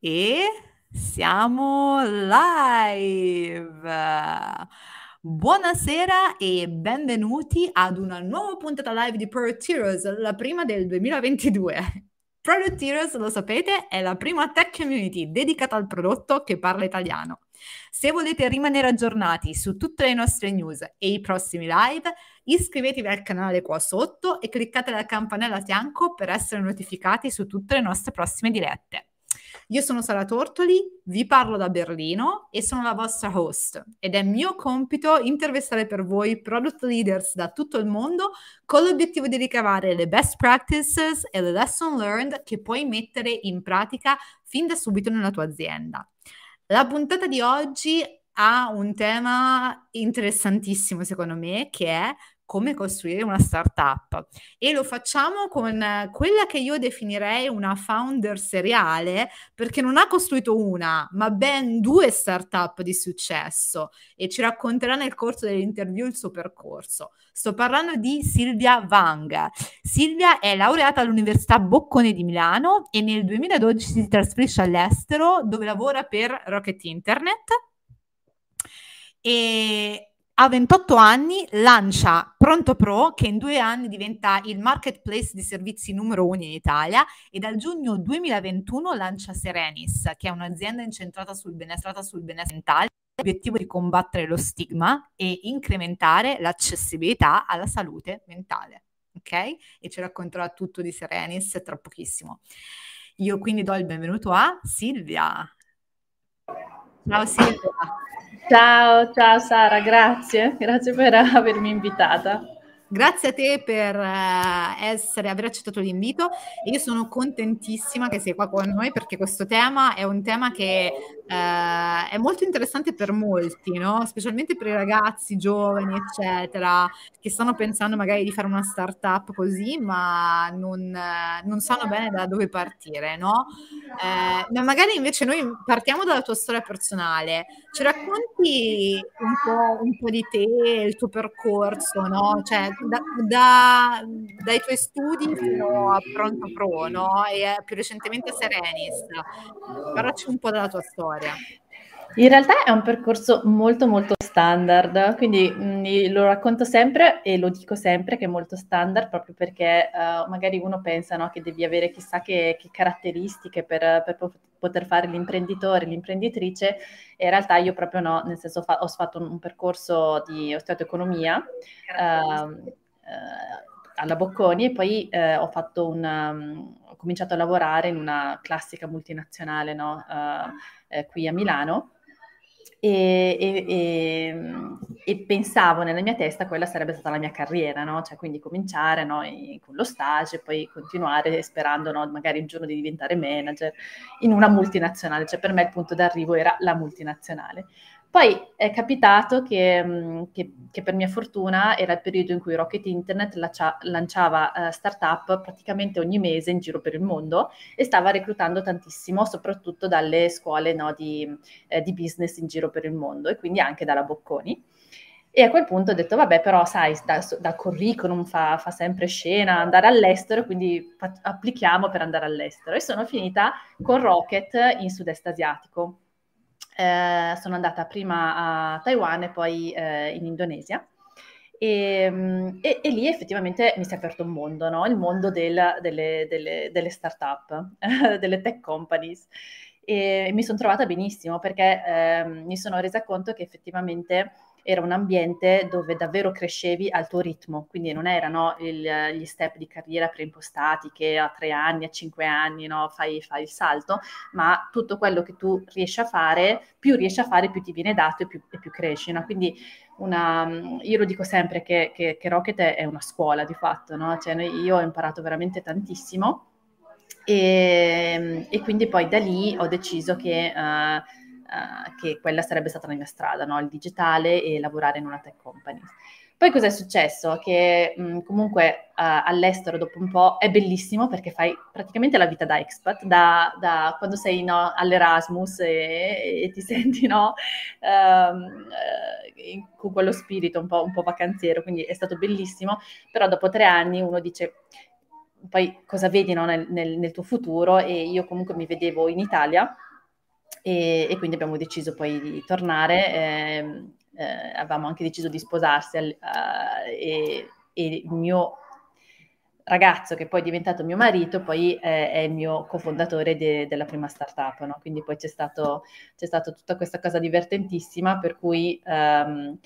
E siamo live! Buonasera e benvenuti ad una nuova puntata live di Product Heroes, la prima del 2022. Product Heroes, lo sapete, è la prima tech community dedicata al prodotto che parla italiano. Se volete rimanere aggiornati su tutte le nostre news e i prossimi live, iscrivetevi al canale qua sotto e cliccate la campanella a fianco per essere notificati su tutte le nostre prossime dirette. Io sono Sara Tortoli, vi parlo da Berlino e sono la vostra host ed è mio compito intervistare per voi product leaders da tutto il mondo con l'obiettivo di ricavare le best practices e le lesson learned che puoi mettere in pratica fin da subito nella tua azienda. La puntata di oggi ha un tema interessantissimo secondo me che è come costruire una startup e lo facciamo con quella che io definirei una founder seriale perché non ha costruito una ma ben due startup di successo e ci racconterà nel corso dell'interview il suo percorso. Sto parlando di Silvia Wang. Silvia è laureata all'Università Bocconi di Milano e nel 2012 si trasferisce all'estero dove lavora per Rocket Internet e a 28 anni lancia Pronto Pro, che in due anni diventa il marketplace di servizi numero uno in Italia e dal giugno 2021 lancia Serenis, che è un'azienda incentrata sul benessere, sul benessere mentale, l'obiettivo di combattere lo stigma e incrementare l'accessibilità alla salute mentale. Ok? E ci racconterà tutto di Serenis tra pochissimo. Io quindi do il benvenuto a Silvia. Ciao Silvia. Ciao, ciao Sara, grazie, grazie per avermi invitata. Grazie a te per uh, essere, aver accettato l'invito. Io sono contentissima che sei qua con noi perché questo tema è un tema che uh, è molto interessante per molti, no? specialmente per i ragazzi giovani, eccetera, che stanno pensando magari di fare una startup così, ma non, non sanno bene da dove partire. No? Eh, ma magari invece noi partiamo dalla tua storia personale, ci racconti un po', un po di te, il tuo percorso, no? Cioè, da, da, dai tuoi studi fino a Pronto Pro, no? E più recentemente a Serenis. Parlaci un po' della tua storia. In realtà è un percorso molto molto standard, quindi mh, mm, lo racconto sempre e lo dico sempre che è molto standard proprio perché uh, magari uno pensa no, che devi avere chissà che, che caratteristiche per, per, poter fare l'imprenditore, l'imprenditrice. E in realtà io proprio no, nel senso fa- ho fatto un, percorso di ho economia uh, uh, alla Bocconi e poi ho fatto una, um, ho cominciato a lavorare in una classica multinazionale no, qui a Milano e, e, e, e, pensavo nella mia testa quella sarebbe stata la mia carriera, no? Cioè, quindi cominciare no, con lo stage e poi continuare sperando no, magari un giorno di diventare manager in una multinazionale. Cioè, per me il punto d'arrivo era la multinazionale. Poi è capitato che, mm, che, che, per mia fortuna era il periodo in cui Rocket Internet lancia, lanciava uh, startup praticamente ogni mese in giro per il mondo e stava reclutando tantissimo, soprattutto dalle scuole no, di, eh, di, business in giro per il mondo e quindi anche dalla Bocconi. E a quel punto ho detto, vabbè, però sai, da, da curriculum fa, fa, sempre scena andare all'estero, quindi applichiamo per andare all'estero. E sono finita con Rocket in sud-est asiatico eh, sono andata prima a Taiwan e poi eh, in Indonesia. E, mm, e, e, lì effettivamente mi si è aperto un mondo, no? il mondo del, delle, delle, delle start-up, delle tech companies. E mi sono trovata benissimo perché eh, mi sono resa conto che effettivamente era un ambiente dove davvero crescevi al tuo ritmo, quindi non erano il, gli step di carriera preimpostati che a tre anni, a cinque anni no, fai, fai, il salto, ma tutto quello che tu riesci a fare, più riesci a fare, più ti viene dato e più, e più cresci. No? Quindi una, io lo dico sempre che, che, che, Rocket è una scuola di fatto, no? cioè, io ho imparato veramente tantissimo. E, e, quindi poi da lì ho deciso che uh, uh, che quella sarebbe stata la mia strada, no? il digitale e lavorare in una tech company. Poi cosa è successo? Che mh, comunque uh, all'estero dopo un po' è bellissimo perché fai praticamente la vita da expat, da, da quando sei no, all'Erasmus e, e, ti senti no, uh, con quello spirito un po', un po' vacanziero, quindi è stato bellissimo, però dopo tre anni uno dice poi cosa vedi no, nel, nel, nel tuo futuro e io comunque mi vedevo in Italia e, e, quindi abbiamo deciso poi di tornare. Eh, eh, avevamo anche deciso di sposarsi al, uh, e, e, il mio ragazzo che poi è diventato mio marito poi eh, è il mio cofondatore de, della prima startup, no? quindi poi c'è, stato, c'è stata tutta questa cosa divertentissima per cui um,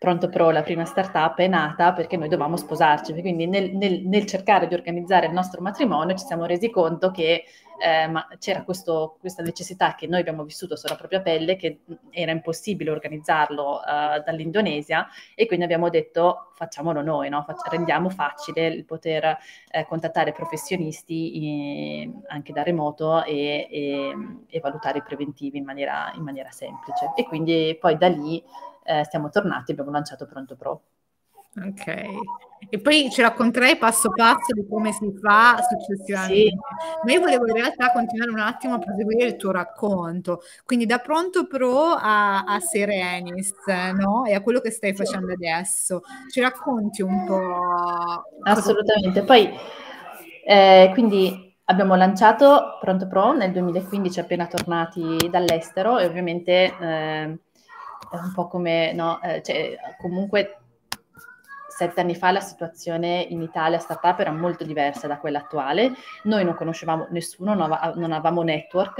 Pronto Pro, la prima startup, è nata perché noi dovevamo sposarci, quindi nel, nel, nel cercare di organizzare il nostro matrimonio ci siamo resi conto che eh, ma c'era questo, questa necessità che noi abbiamo vissuto sulla propria pelle, che era impossibile organizzarlo uh, dall'Indonesia e quindi abbiamo detto facciamolo noi, no? Fac- rendiamo facile il poter eh, contattare professionisti in, anche da remoto e, e, e, valutare i preventivi in maniera, in maniera semplice. E quindi poi da lì eh, siamo tornati e abbiamo lanciato Pronto Pro. Ok, e poi ci racconterai passo passo di come si fa successivamente. Sì. Ma io volevo in realtà continuare un attimo a proseguire il tuo racconto, quindi da Pronto Pro a, a Serenis, no? E a quello che stai facendo adesso. Ci racconti un po'? Assolutamente, poi eh, quindi abbiamo lanciato Pronto Pro nel 2015 appena tornati dall'estero e ovviamente... Eh, è un po' come, no, eh, cioè, comunque sette anni fa la situazione in Italia startup era molto diversa da quella attuale, noi non conoscevamo nessuno, non, av- non avevamo network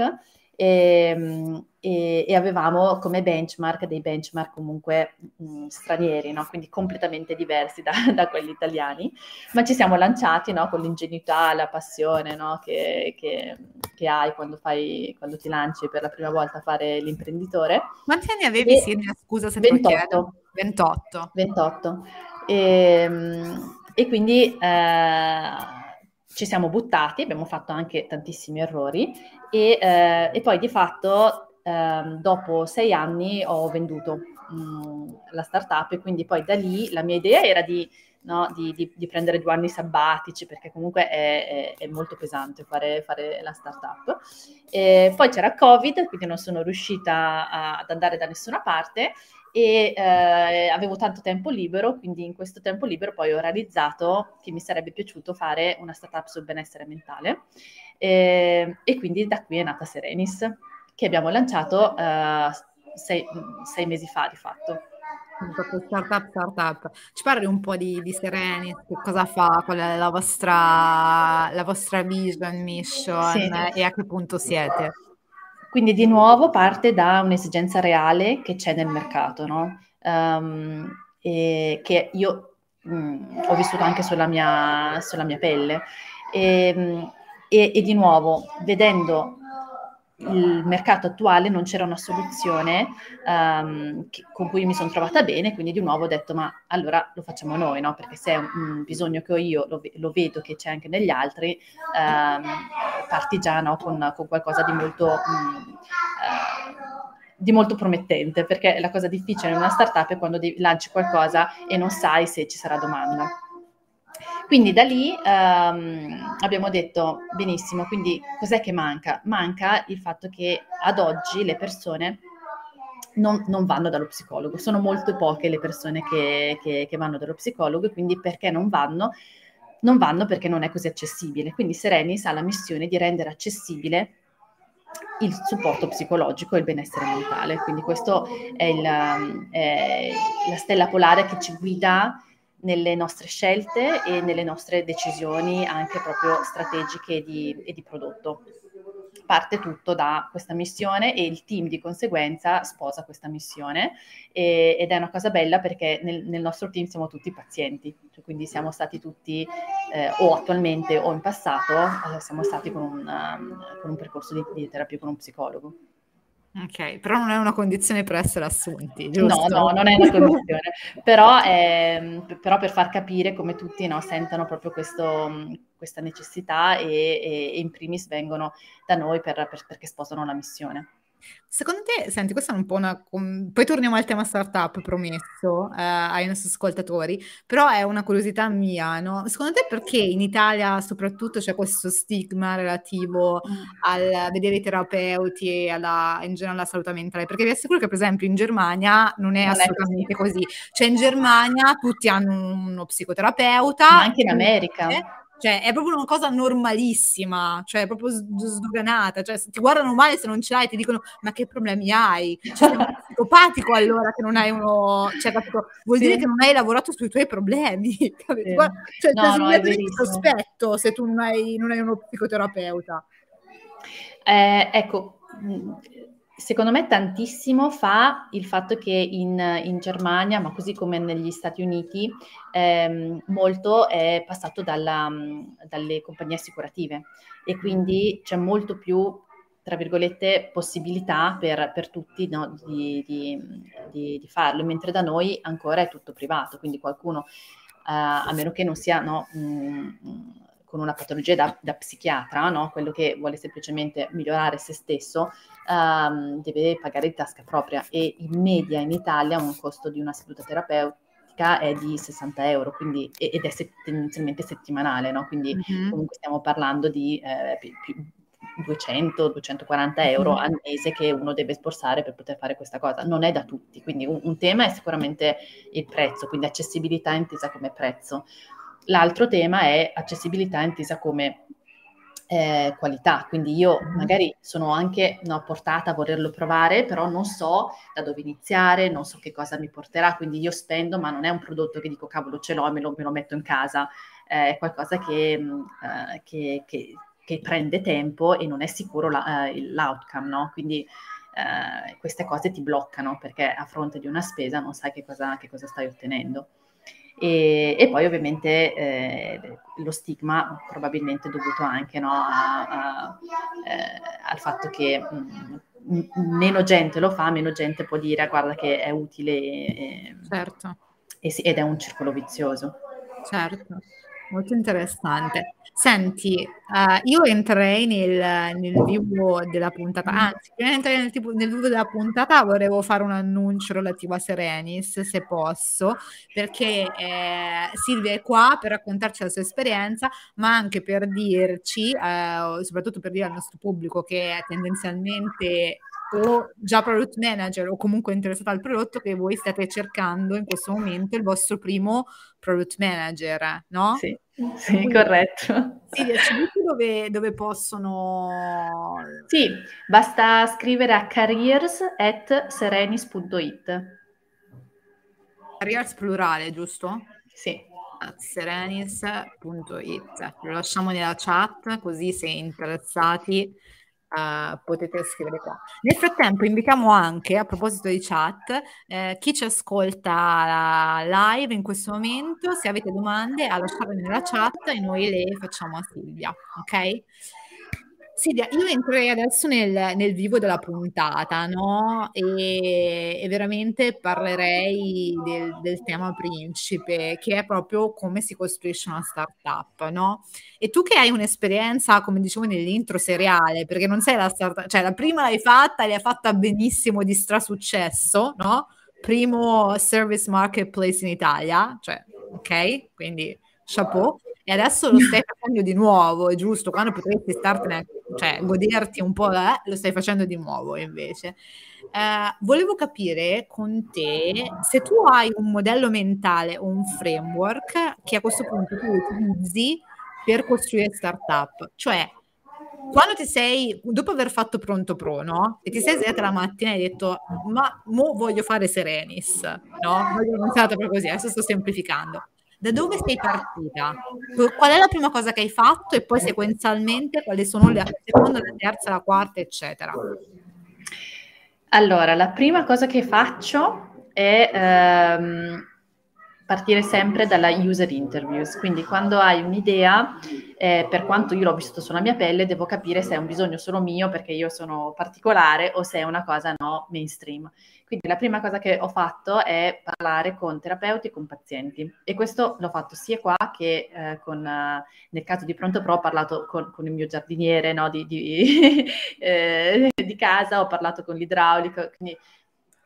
e, ehm, e, e, avevamo come benchmark dei benchmark comunque mh, stranieri, no? quindi completamente diversi da, da, quelli italiani, ma ci siamo lanciati no? con l'ingenuità, la passione no? che, che, che, hai quando, fai, quando ti lanci per la prima volta a fare l'imprenditore. Quanti anni avevi, e, Silvia? Scusa se 28. 28. 28. E, e quindi... Eh, ci siamo buttati, abbiamo fatto anche tantissimi errori e, eh, e poi di fatto eh, dopo sei anni ho venduto mh, mm, la startup e quindi poi da lì la mia idea era di, no, di, di, di prendere due anni sabbatici perché comunque è, è, è molto pesante fare, fare la startup. E poi c'era Covid, quindi non sono riuscita a, ad andare da nessuna parte e eh, avevo tanto tempo libero, quindi in questo tempo libero poi ho realizzato che mi sarebbe piaciuto fare una startup sul benessere mentale e, e quindi da qui è nata Serenis, che abbiamo lanciato eh, sei, sei, mesi fa di fatto. Startup, startup. Ci parli un po' di, di Serenis, che cosa fa, qual è la vostra, la vostra vision, mission sì. e a che punto siete? Quindi di nuovo parte da un'esigenza reale che c'è nel mercato, no? Um, che io mh, mm, ho vissuto anche sulla mia, sulla mia pelle. E, e, e, di nuovo, vedendo il mercato attuale non c'era una soluzione um, che, con cui mi sono trovata bene, quindi di nuovo ho detto ma allora lo facciamo noi, no? perché se è un, un bisogno che ho io, lo, lo, vedo che c'è anche negli altri, um, parti già no? con, con, qualcosa di molto... Um, uh, di molto promettente, perché la cosa difficile in una startup è quando lanci qualcosa e non sai se ci sarà domanda. Quindi da lì um, abbiamo detto benissimo, quindi cos'è che manca? Manca il fatto che ad oggi le persone non, non vanno dallo psicologo, sono molto poche le persone che, che, che vanno dallo psicologo quindi perché non vanno? Non vanno perché non è così accessibile. Quindi Serenis ha la missione di rendere accessibile il supporto psicologico e il benessere mentale. Quindi questo è, il, è la stella polare che ci guida nelle nostre scelte e nelle nostre decisioni anche proprio strategiche e di, e di prodotto. Parte tutto da questa missione e il team di conseguenza sposa questa missione e, ed è una cosa bella perché nel, nel, nostro team siamo tutti pazienti, cioè quindi siamo stati tutti eh, o attualmente o in passato eh, siamo stati con un, um, con un percorso di, di terapia con un psicologo. Ok, però non è una condizione per essere assunti, giusto? No, no, non è una condizione, però, è, però, per far capire come tutti no, sentono proprio questo, questa necessità e, e, in primis vengono da noi per, per, perché sposano la missione. Secondo te, senti, questa è un po' una... Poi torniamo al tema startup, promesso, eh, ai nostri ascoltatori, però è una curiosità mia, no? Secondo te perché in Italia soprattutto c'è questo stigma relativo al vedere i terapeuti e alla, in generale alla salute mentale? Perché vi assicuro che per esempio in Germania non è non assolutamente è così. così. Cioè in Germania tutti hanno uno psicoterapeuta. Ma anche in America. Cioè, è proprio una cosa normalissima, cioè, proprio sdoganata. Cioè, ti guardano male se non ce l'hai, ti dicono, ma che problemi hai? Cioè, sei un psicopatico allora che non hai uno... Cioè, capito? Vuol sì. dire che non hai lavorato sui tuoi problemi, capito? Sì. Cioè, no, no, è sospetto se tu non hai, non hai uno psicoterapeuta. Eh, ecco, Secondo me tantissimo fa il fatto che in, in Germania, ma così come negli Stati Uniti, ehm, molto è passato dalla, dalle compagnie assicurative. E quindi c'è molto più, tra virgolette, possibilità per, per tutti no, di, di, di, di, farlo, mentre da noi ancora è tutto privato, quindi qualcuno, eh, a meno che non sia... No, mh, con una patologia da, da psichiatra, no? quello che vuole semplicemente migliorare se stesso, um, deve pagare di tasca propria e in media in Italia un costo di una seduta terapeutica è di 60 euro quindi, ed è tendenzialmente settimanale, no? quindi mm-hmm. comunque stiamo parlando di eh, più, più 200-240 euro mm-hmm. al mese che uno deve sborsare per poter fare questa cosa. Non è da tutti, quindi un, un tema è sicuramente il prezzo, quindi accessibilità intesa come prezzo. L'altro tema è accessibilità intesa come eh, qualità, quindi io magari sono anche no, portata a volerlo provare, però non so da dove iniziare, non so che cosa mi porterà, quindi io spendo, ma non è un prodotto che dico cavolo ce l'ho e me lo, me lo metto in casa, eh, è qualcosa che, mm, eh, che, che, che, prende tempo e non è sicuro la, eh, l'outcome, no? Quindi eh, queste cose ti bloccano perché a fronte di una spesa non sai che cosa, che cosa stai ottenendo. E, e poi ovviamente eh, lo stigma probabilmente dovuto anche no, a, a, eh, al fatto che mh, mm, meno gente lo fa, meno gente può dire guarda che è utile e, certo. e, ed è un circolo vizioso. Certo molto interessante. Senti, uh, io entrerei nel, nel, vivo della puntata, anzi, prima di entrare nel, tipo, nel vivo della puntata volevo fare un annuncio relativo a Serenis, se posso, perché eh, Silvia è qua per raccontarci la sua esperienza, ma anche per dirci, eh, soprattutto per dire al nostro pubblico che tendenzialmente o già product manager o comunque interessata al prodotto che voi state cercando in questo momento il vostro primo product manager, no? Sì, sì Quindi, corretto. Sì, ci dove, dove possono... Sì, basta scrivere a careers at serenis.it. Careers plurale, giusto? Sì. Serenis.it. Lo lasciamo nella chat così se interessati Uh, potete scrivere qua. Nel frattempo invitiamo anche, a proposito di chat, eh, chi ci ascolta live in questo momento, se avete domande, a lasciarle nella chat e noi le facciamo a Silvia, ok? Silvia, io entrerei adesso nel, nel vivo della puntata, no? E, e veramente parlerei del, del, tema principe, che è proprio come si costruisce una startup, no? E tu che hai un'esperienza, come dicevo nell'intro, seriale, perché non sei la startup, cioè la prima l'hai fatta, l'hai fatta benissimo, di strasuccesso, no? Primo service marketplace in Italia, cioè, ok? Quindi, chapeau e adesso lo stai facendo di nuovo, è giusto, quando potresti startene, cioè goderti un po', eh, lo stai facendo di nuovo invece. Eh, volevo capire con te se tu hai un modello mentale o un framework che a questo punto tu utilizzi per costruire startup, cioè quando ti sei, dopo aver fatto pronto pro, no? E ti sei svegliata la mattina e hai detto, ma mo voglio fare Serenis, no? Voglio iniziare proprio così, adesso sto semplificando da dove sei partita? Qual è la prima cosa che hai fatto e poi sequenzialmente quali sono la seconda, la terza, la quarta, eccetera? Allora, la prima cosa che faccio è ehm, partire sempre dalla user interviews, quindi quando hai un'idea, eh, per quanto io l'ho vissuto sulla mia pelle, devo capire se è un bisogno solo mio perché io sono particolare o se è una cosa no mainstream. Quindi la prima cosa che ho fatto è parlare con terapeuti e con pazienti e questo l'ho fatto sia qua che eh, con, uh, nel caso di Pronto Pro ho parlato con, con il mio giardiniere no, di, di, eh, di, casa, ho parlato con l'idraulico, quindi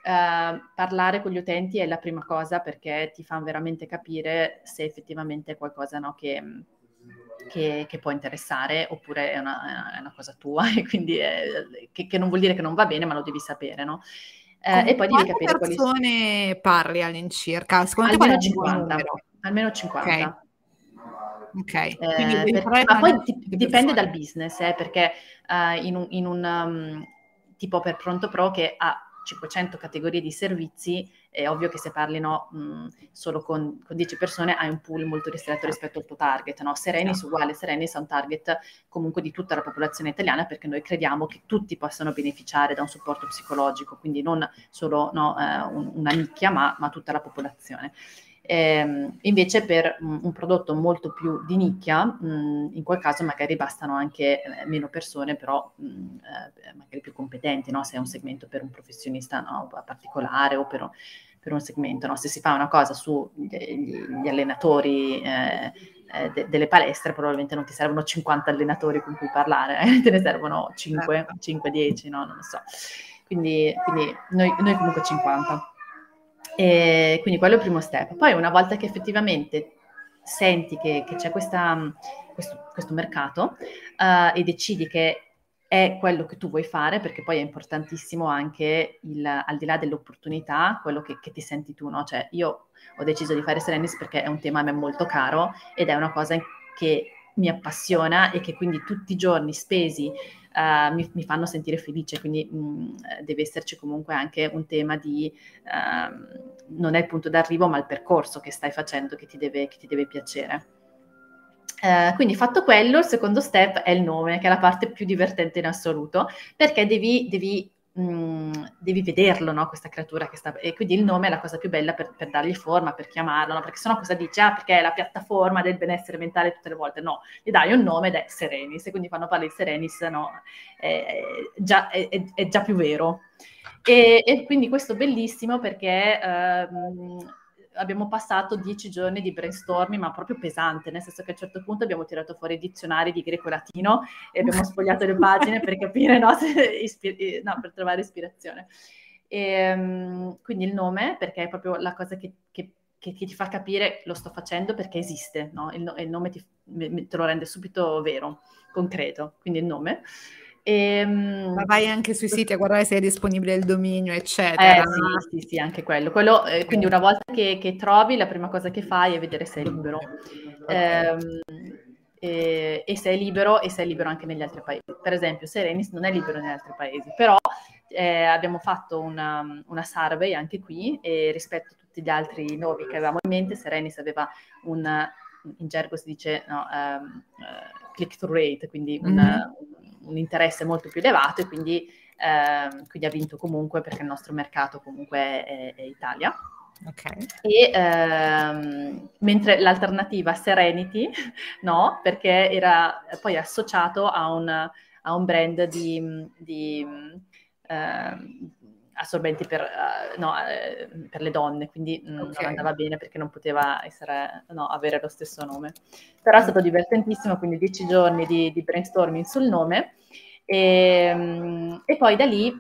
Uh, parlare con gli utenti è la prima cosa perché ti fa veramente capire se effettivamente è qualcosa no, che, che, che, può interessare oppure è una, è una cosa tua e quindi è, che, che, non vuol dire che non va bene ma lo devi sapere no? Uh, e poi devi capire quali persone parli all'incirca? Secondo almeno te 50, almeno 50. Okay. Ok, eh, per, ma poi dipende dal business, eh, perché uh, in un, in un um, tipo per Pronto Pro che ha 500 categorie di servizi, è ovvio che se parlino mh, solo con, con, 10 persone hai un pool molto ristretto rispetto al tuo target. No? Serenis uguale, Serenis è un target comunque di tutta la popolazione italiana perché noi crediamo che tutti possano beneficiare da un supporto psicologico, quindi non solo no, eh, un, una nicchia, ma, ma tutta la popolazione. Eh, invece per mh, un prodotto molto più di nicchia, mh, in quel caso magari bastano anche eh, meno persone, però mh, eh, magari più competenti, no? se è un segmento per un professionista no? particolare o per, per un segmento. No? Se si fa una cosa sugli gli allenatori eh, eh, de, delle palestre, probabilmente non ti servono 50 allenatori con cui parlare, eh? te ne servono 5, 5 10, no? non lo so. Quindi, quindi noi, noi comunque 50. E quindi quello è il primo step. Poi una volta che effettivamente senti che, che c'è questa, questo, questo, mercato uh, e decidi che è quello che tu vuoi fare, perché poi è importantissimo anche il, al di là dell'opportunità, quello che, che ti senti tu, no? Cioè io ho deciso di fare Serenis perché è un tema a me molto caro ed è una cosa che mi appassiona e che quindi tutti i giorni spesi uh, mi, mi, fanno sentire felice, quindi mh, mm, deve esserci comunque anche un tema di uh, non è il punto d'arrivo ma il percorso che stai facendo che ti deve, che ti deve piacere. Uh, quindi fatto quello, il secondo step è il nome, che è la parte più divertente in assoluto, perché devi, devi mh, mm, devi vederlo, no? questa creatura che sta... E quindi il nome è la cosa più bella per, per dargli forma, per chiamarlo, no? perché sennò cosa dice? Ah, perché è la piattaforma del benessere mentale tutte le volte. No, gli dai un nome ed è Serenis, e quindi quando parli di Serenis no, è, già, è, è già più vero. E, e, quindi questo è bellissimo perché... Uh, abbiamo passato dieci giorni di brainstorming, ma proprio pesante, nel senso che a un certo punto abbiamo tirato fuori dizionari di greco-latino e abbiamo sfogliato le pagine per capire, no, ispir- no per trovare ispirazione. E, um, quindi il nome, perché è proprio la cosa che, che, che, che, ti fa capire lo sto facendo perché esiste, no? il, il, nome ti, te lo rende subito vero, concreto, quindi il nome. Ehm, Ma vai anche sui siti a guardare se è disponibile il dominio, eccetera. Eh, sì, sì, sì, anche quello. quello eh, quindi una volta che, che, trovi, la prima cosa che fai è vedere se è libero. Eh, e, e, se è libero e se è libero anche negli altri paesi. Per esempio, Serenis non è libero negli altri paesi, però eh, abbiamo fatto una, una, survey anche qui e rispetto a tutti gli altri nomi che avevamo in mente, Serenis aveva un, in gergo si dice no, um, uh, click-through rate, quindi un, mm-hmm un interesse molto più elevato e quindi, eh, quindi ha vinto comunque perché il nostro mercato comunque è, è Italia. Okay. E ehm, mentre l'alternativa Serenity, no, perché era poi associato a un, a un brand di, di eh, assorbenti per, uh, no, eh, per, le donne, quindi mm, okay. non andava bene perché non poteva essere, no, avere lo stesso nome. Però è stato divertentissimo, quindi dieci giorni di, di brainstorming sul nome e, um, e poi da lì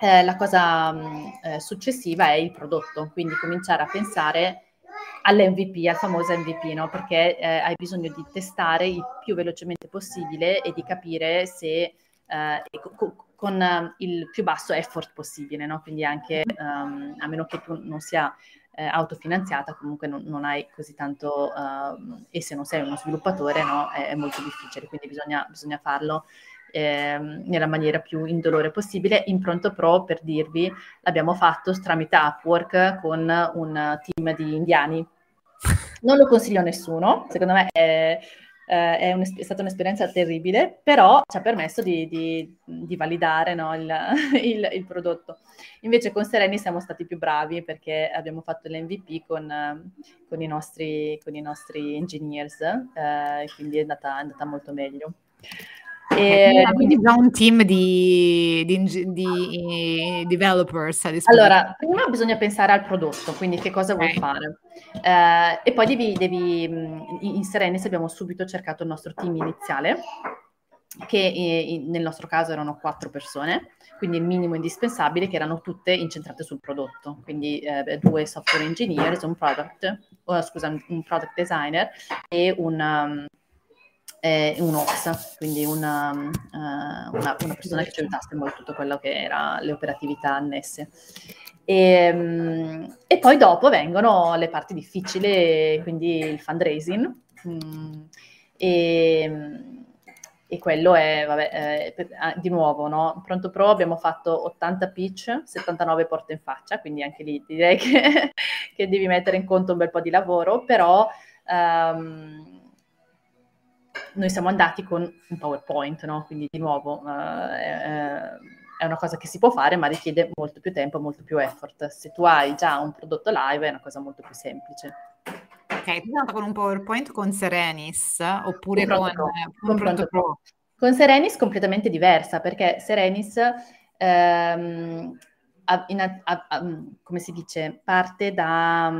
eh, la cosa um, eh, successiva è il prodotto, quindi cominciare a pensare all'MVP, al famoso MVP, no? perché eh, hai bisogno di testare il più velocemente possibile e di capire se eh, con uh, il più basso effort possibile, no? quindi anche um, a meno che tu non sia eh, autofinanziata, comunque non, non, hai così tanto, uh, e se non sei uno sviluppatore no? è, è, molto difficile, quindi bisogna, bisogna farlo eh, nella maniera più indolore possibile. In Pronto Pro, per dirvi, l'abbiamo fatto tramite Upwork con un team di indiani. Non lo consiglio a nessuno, secondo me è eh, è, è, stata un'esperienza terribile, però ci ha permesso di, di, di validare no, il, il, il, prodotto. Invece con Sereni siamo stati più bravi perché abbiamo fatto l'MVP con, con, i, nostri, con i nostri engineers, eh, quindi è andata, è andata molto meglio. E, quindi già un team di, di, di developers. Allora, prima bisogna pensare al prodotto, quindi che cosa okay. vuoi fare. Eh, e poi devi, devi, in Serenis abbiamo subito cercato il nostro team iniziale, che in, nel nostro caso erano quattro persone, quindi il minimo indispensabile, che erano tutte incentrate sul prodotto, quindi eh, due software engineers, un product, oh, scusa, un product designer e un, um, e un OPS, quindi una, uh, una, una, persona che ci aiutasse molto tutto quello che era le operatività annesse. E, um, e, poi dopo vengono le parti difficili, quindi il fundraising, mm, e, e, quello è, vabbè, eh, di nuovo, no? Pronto Pro abbiamo fatto 80 pitch, 79 porte in faccia, quindi anche lì direi che, che devi mettere in conto un bel po' di lavoro, però... Um, noi siamo andati con un PowerPoint, no? quindi di nuovo uh, è, una cosa che si può fare, ma richiede molto più tempo, molto più effort. Se tu hai già un prodotto live è una cosa molto più semplice. Ok, tu sei andata con un PowerPoint con Serenis oppure con, con, con, Pronto Pro. Con Serenis completamente diversa, perché Serenis ehm, in, a, a, come si dice, parte da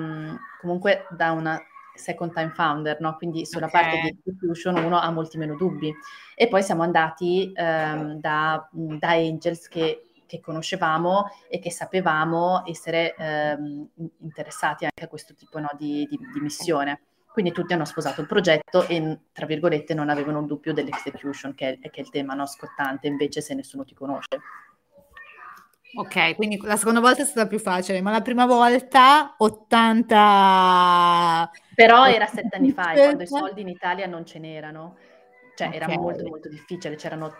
comunque da una second time founder, no? quindi sulla okay. parte di execution uno ha molti meno dubbi. E poi siamo andati ehm, da, da, angels che, che, conoscevamo e che sapevamo essere ehm, interessati anche a questo tipo no, di, di, di missione. Quindi tutti hanno sposato il progetto e, tra virgolette, non avevano un dubbio dell'execution, che è, che è il tema no, scottante, invece se nessuno ti conosce. Ok, quindi la seconda volta è stata più facile, ma la prima volta 80... Però era sette anni fa, quando i soldi in Italia non ce n'erano. Cioè okay. era molto molto difficile, c'erano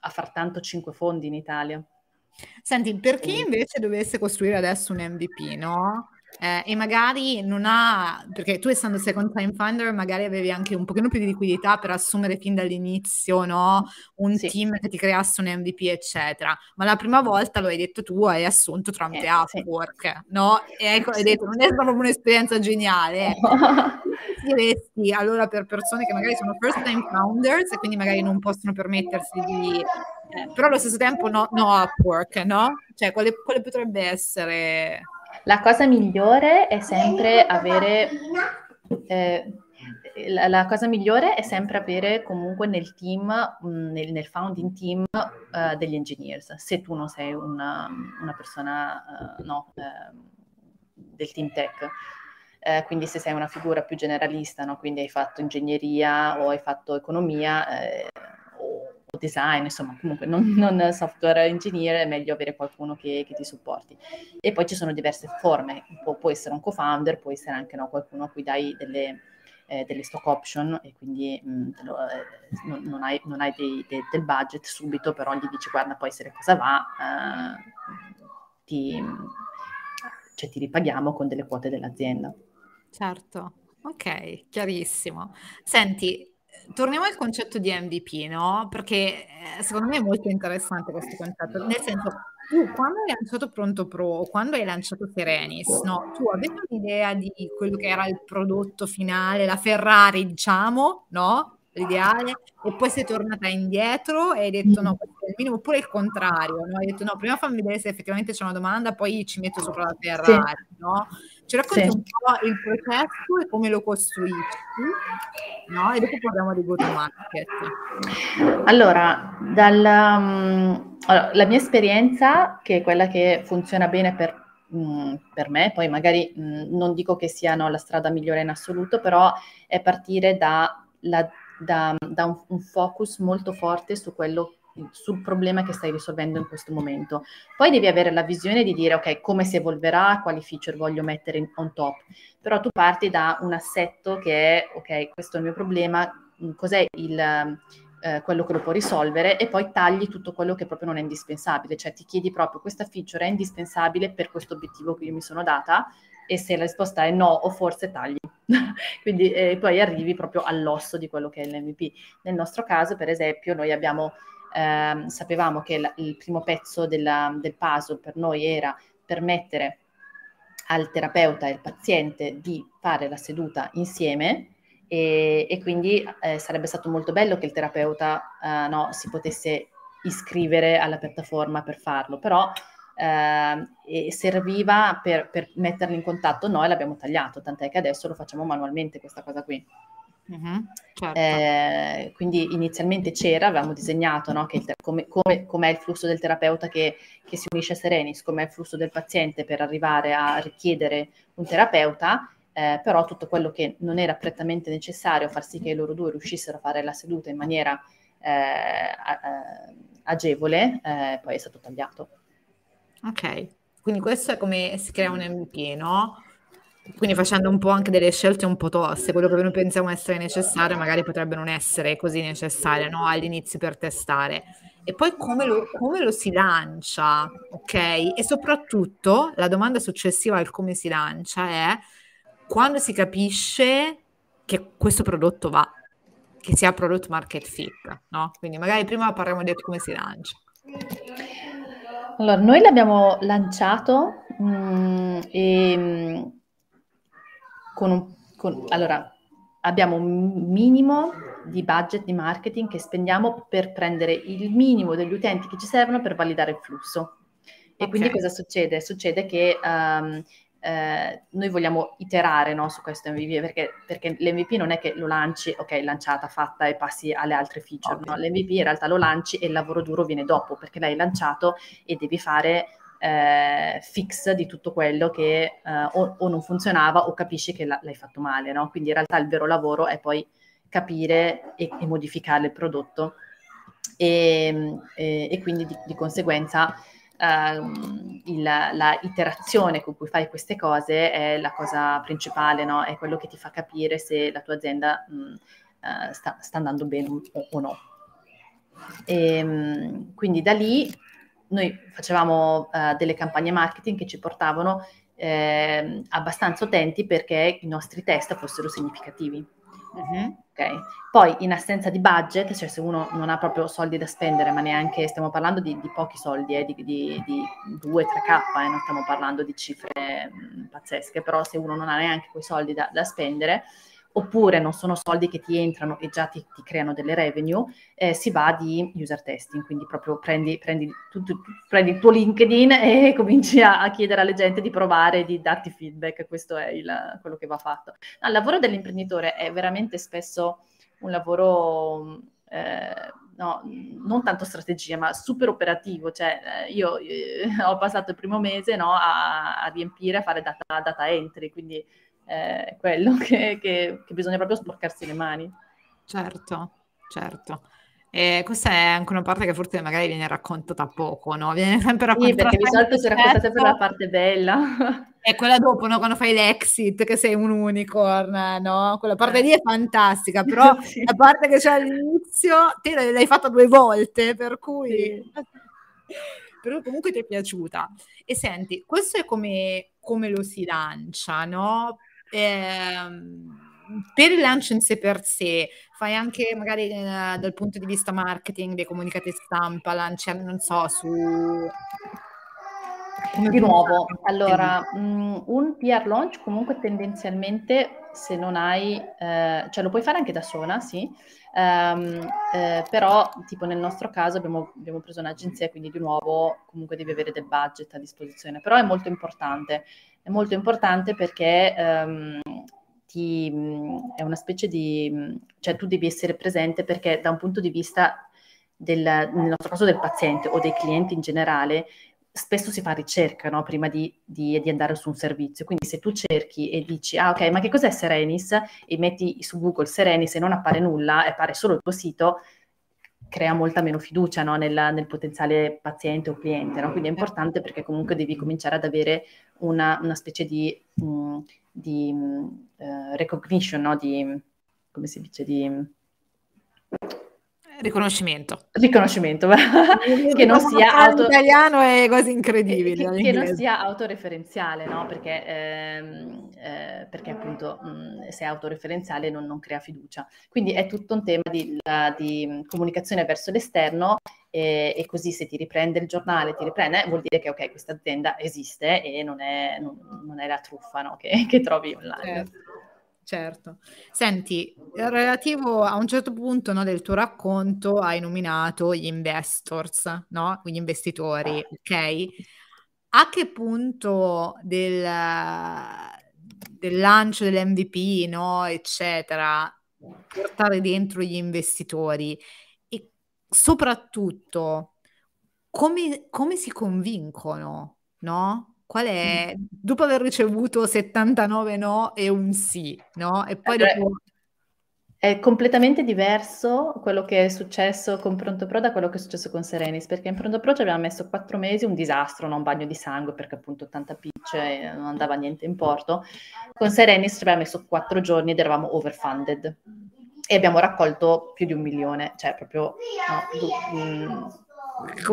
a far tanto cinque fondi in Italia. Senti, per chi invece dovesse costruire adesso un MVP, no? Eh, e magari non ha, perché tu essendo second time founder magari avevi anche un pochino più di liquidità per assumere fin dall'inizio no? un sì. team che ti creasse un MVP eccetera, ma la prima volta lo hai detto tu, hai assunto tramite eh, Upwork, sì. no? E ecco, hai detto non è stata un'esperienza geniale, eh. diresti allora per persone che magari sono first time founders e quindi magari non possono permettersi di eh, però allo stesso tempo no, no Upwork, no? Cioè, quale, quale potrebbe essere la cosa migliore è sempre avere... Eh, la, la, cosa migliore è sempre avere comunque nel team, mm, nel, nel founding team, uh, degli engineers. Se tu non sei una, una persona uh, no, uh, del team tech. Eh, quindi se sei una figura più generalista, no? quindi hai fatto ingegneria o hai fatto economia, eh, design, insomma, comunque non, non, software engineer, è meglio avere qualcuno che, che, ti supporti. E poi ci sono diverse forme, Pu- può essere un co-founder, può essere anche no, qualcuno a cui dai delle, eh, delle stock option e quindi mh, mm, lo, eh, non, non, hai, non hai dei, dei, del budget subito, però gli dici guarda poi se cosa va, eh, ti, cioè, ti ripaghiamo con delle quote dell'azienda. Certo, ok, chiarissimo. Senti, torniamo al concetto di MVP, no? Perché eh, secondo me è molto interessante questo concetto, nel senso, tu quando hai lanciato Pronto Pro o quando hai lanciato Serenis, no? Tu avevi un'idea di quello che era il prodotto finale, la Ferrari, diciamo, no? L'ideale, e poi sei tornata indietro e hai detto no, questo è il minimo, oppure il contrario, no? Hai detto no, prima fammi vedere se effettivamente c'è una domanda, poi ci metto sopra la Ferrari, sì. no? Ci racconti sì. un po' il processo e come lo costruisci, no? E dopo parliamo di go-to-market. Allora, dalla, um, allora, la mia esperienza, che è quella che funziona bene per um, per me, poi magari um, non dico che sia no, la strada migliore in assoluto, però è partire da, la, da, da un, un, focus molto forte su quello sul problema che stai risolvendo in questo momento. Poi devi avere la visione di dire, ok, come si evolverà, quali feature voglio mettere in, on top. Però tu parti da un assetto che è, ok, questo è il mio problema, mm, cos'è il, eh, quello che lo può risolvere e poi tagli tutto quello che proprio non è indispensabile. Cioè ti chiedi proprio, questa feature è indispensabile per questo obiettivo che io mi sono data? E se la risposta è no o forse tagli. Quindi eh, poi arrivi proprio all'osso di quello che è l'MVP. Nel nostro caso, per esempio, noi abbiamo ehm, sapevamo che la, il primo pezzo della, del puzzle per noi era permettere al terapeuta e al paziente di fare la seduta insieme e, e quindi eh, sarebbe stato molto bello che il terapeuta eh, no, si potesse iscrivere alla piattaforma per farlo, però eh, serviva per, per metterli in contatto noi l'abbiamo tagliato, tant'è che adesso lo facciamo manualmente questa cosa qui. Mm-hmm, certo. eh, quindi inizialmente c'era, avevamo disegnato no, il, come, come, com'è il flusso del terapeuta che, che si unisce a Serenis, com'è il flusso del paziente per arrivare a richiedere un terapeuta, eh, però tutto quello che non era prettamente necessario a far sì che loro due riuscissero a fare la seduta in maniera eh, agevole, eh, poi è stato tagliato. Ok, quindi questo è come si crea un MVP, no? Quindi facendo un po' anche delle scelte un po' toste, quello che noi pensiamo essere necessario magari potrebbe non essere così necessario no? all'inizio per testare. E poi come lo, come lo si lancia, ok? E soprattutto la domanda successiva al come si lancia è quando si capisce che questo prodotto va, che sia product market fit, no? Quindi magari prima parliamo di come si lancia. Allora, noi l'abbiamo lanciato mh, mm, e mm, con un, con, allora, abbiamo un minimo di budget di marketing che spendiamo per prendere il minimo degli utenti che ci servono per validare il flusso. E okay. quindi cosa succede? Succede che um, eh, noi vogliamo iterare no, su questo MVP perché, perché, l'MVP non è che lo lanci, ok, lanciata, fatta e passi alle altre feature. Okay. No? L'MVP in realtà lo lanci e il lavoro duro viene dopo perché l'hai lanciato e devi fare eh, fix di tutto quello che eh, o, o, non funzionava o capisci che l'hai fatto male, no? Quindi in realtà il vero lavoro è poi capire e, e modificare il prodotto e, e, e quindi di, di conseguenza Uh, il, la iterazione con cui fai queste cose è la cosa principale, no? è quello che ti fa capire se la tua azienda mh, uh, sta, sta, andando bene o, o no. E, mh, quindi da lì noi facevamo uh, delle campagne marketing che ci portavano eh, abbastanza utenti perché i nostri test fossero significativi. Uh-huh. Okay. Poi in assenza di budget, cioè se uno non ha proprio soldi da spendere, ma neanche stiamo parlando di, di pochi soldi, eh, di, di, di 2-3k, eh, non stiamo parlando di cifre mh, mm, pazzesche, però se uno non ha neanche quei soldi da, da spendere, oppure non sono soldi che ti entrano e già ti, ti creano delle revenue, eh, si va di user testing, quindi proprio prendi, prendi, tu, tu, prendi il tuo LinkedIn e cominci a, a, chiedere alle gente di provare di darti feedback, questo è il, quello che va fatto. No, il lavoro dell'imprenditore è veramente spesso un lavoro... Eh, no, non tanto strategia, ma super operativo. Cioè, eh, io eh, ho passato il primo mese no, a, a, riempire, a fare data, data entry, quindi è quello che, che, che bisogna proprio sporcarsi le mani. Certo, certo. E questa è anche una parte che forse magari viene raccontata poco, no? Viene sempre raccontata. Sì, perché di solito si racconta sempre la parte bella. E quella dopo, no? Quando fai l'exit, che sei un unicorn, no? Quella parte lì è fantastica, però sì. la parte che c'è all'inizio, te l'hai fatta due volte, per cui... Sì. però comunque ti è piaciuta. E senti, questo è come, come lo si lancia, no? Ehm, per il lancio in sé per sé, fai anche magari eh, dal punto di vista marketing, dei comunicati stampa, lanci, non so, su... Di nuovo, allora, mh, mm, un PR launch comunque tendenzialmente se non hai, eh, cioè lo puoi fare anche da sola, sì, um, eh, però tipo nel nostro caso abbiamo, abbiamo preso un'agenzia, quindi di nuovo comunque devi avere del budget a disposizione, però è molto importante è molto importante perché um, ti, è una specie di, cioè tu devi essere presente perché da un punto di vista del, nel nostro caso del paziente o dei clienti in generale, spesso si fa ricerca no? prima di, di, di, andare su un servizio. Quindi se tu cerchi e dici, ah ok, ma che cos'è Serenis? E metti su Google Serenis e non appare nulla, appare solo il tuo sito, crea molta meno fiducia no, nel, nel, potenziale paziente o cliente. No? Quindi è importante perché comunque devi cominciare ad avere una, una specie di, mh, mm, di uh, recognition, no? di, come si dice, di Riconoscimento. Riconoscimento, che non sia auto... italiano è quasi incredibile. Che, che, non sia autoreferenziale, no? Perché, ehm, eh, perché appunto mh, mm, se è autoreferenziale non, non, crea fiducia. Quindi è tutto un tema di, la, di comunicazione verso l'esterno e, e, così se ti riprende il giornale, ti riprende, vuol dire che ok, questa azienda esiste e non è, non, non è la truffa no? che, che, trovi online. Certo. Certo. Senti, relativo a un certo punto no, del tuo racconto hai nominato gli investors, no? Gli investitori, ok? A che punto del, del lancio dell'MVP, no, eccetera, portare dentro gli investitori soprattutto come, come si convincono, no? Qual è, dopo aver ricevuto 79 no e un sì, no? E poi allora, dopo... È completamente diverso quello che è successo con Pronto Pro da quello che è successo con Serenis, perché in Pronto Pro ci abbiamo messo quattro mesi, un disastro, no? un bagno di sangue, perché appunto tanta pitch e non andava niente in porto. Con Serenis ci abbiamo messo quattro giorni ed eravamo overfunded e abbiamo raccolto più di un milione, cioè proprio no, mm,